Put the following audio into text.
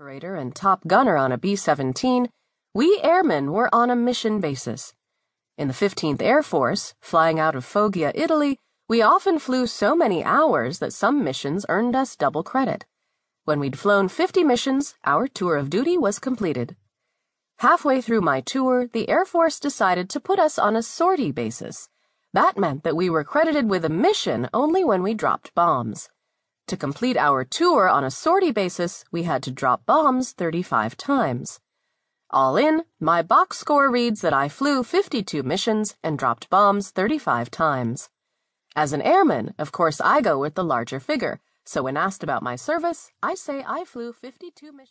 operator and top gunner on a B 17, we airmen were on a mission basis. In the 15th Air Force, flying out of Foggia, Italy, we often flew so many hours that some missions earned us double credit. When we'd flown 50 missions, our tour of duty was completed. Halfway through my tour, the Air Force decided to put us on a sortie basis. That meant that we were credited with a mission only when we dropped bombs. To complete our tour on a sortie basis, we had to drop bombs 35 times. All in, my box score reads that I flew 52 missions and dropped bombs 35 times. As an airman, of course, I go with the larger figure, so when asked about my service, I say I flew 52 missions.